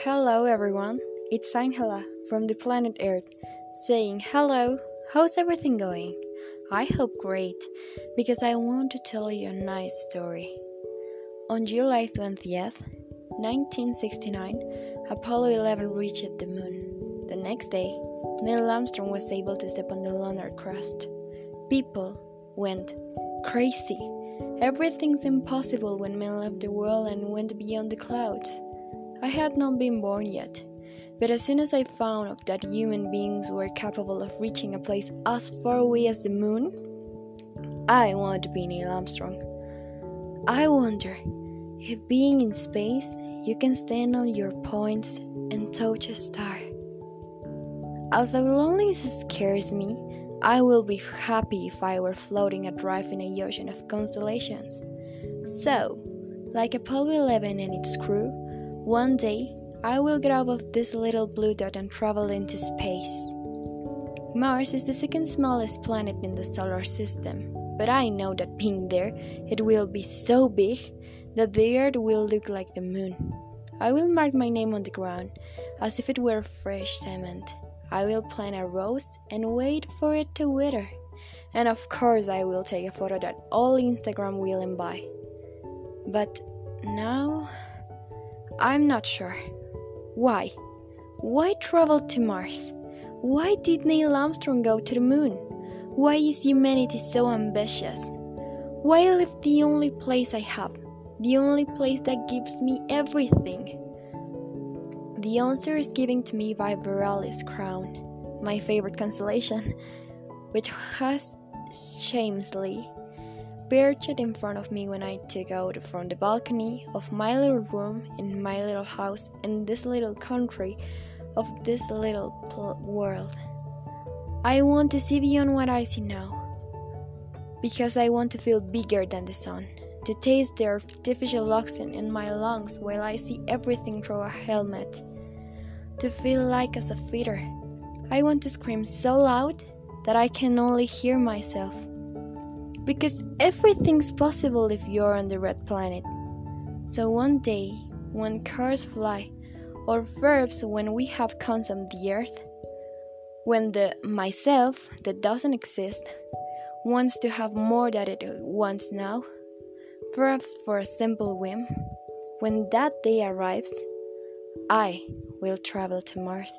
Hello everyone, it's Angela from the planet Earth saying hello, how's everything going? I hope great because I want to tell you a nice story. On July 20th, 1969, Apollo 11 reached the moon. The next day, Neil Armstrong was able to step on the lunar crust. People went crazy. Everything's impossible when men left the world and went beyond the clouds. I had not been born yet, but as soon as I found that human beings were capable of reaching a place as far away as the moon, I wanted to be Neil Armstrong. I wonder if being in space, you can stand on your points and touch a star. Although loneliness scares me, I will be happy if I were floating adrift in a ocean of constellations. So, like Apollo 11 and its crew, one day, I will get out of this little blue dot and travel into space. Mars is the second smallest planet in the solar system, but I know that being there, it will be so big that the Earth will look like the moon. I will mark my name on the ground as if it were fresh cement. I will plant a rose and wait for it to wither. And of course, I will take a photo that all Instagram will buy. But now. I'm not sure. Why? Why travel to Mars? Why did Neil Armstrong go to the moon? Why is humanity so ambitious? Why live the only place I have? The only place that gives me everything? The answer is given to me by Borealis crown, my favorite constellation, which has shamelessly perched in front of me when I took out from the balcony of my little room in my little house in this little country of this little world. I want to see beyond what I see now because I want to feel bigger than the sun, to taste the artificial oxygen in my lungs while I see everything through a helmet, to feel like as a feeder. I want to scream so loud that I can only hear myself because everything's possible if you're on the red planet. So one day, when cars fly, or verbs when we have consumed the earth, when the myself that doesn't exist wants to have more than it wants now, perhaps for a simple whim, when that day arrives, I will travel to Mars.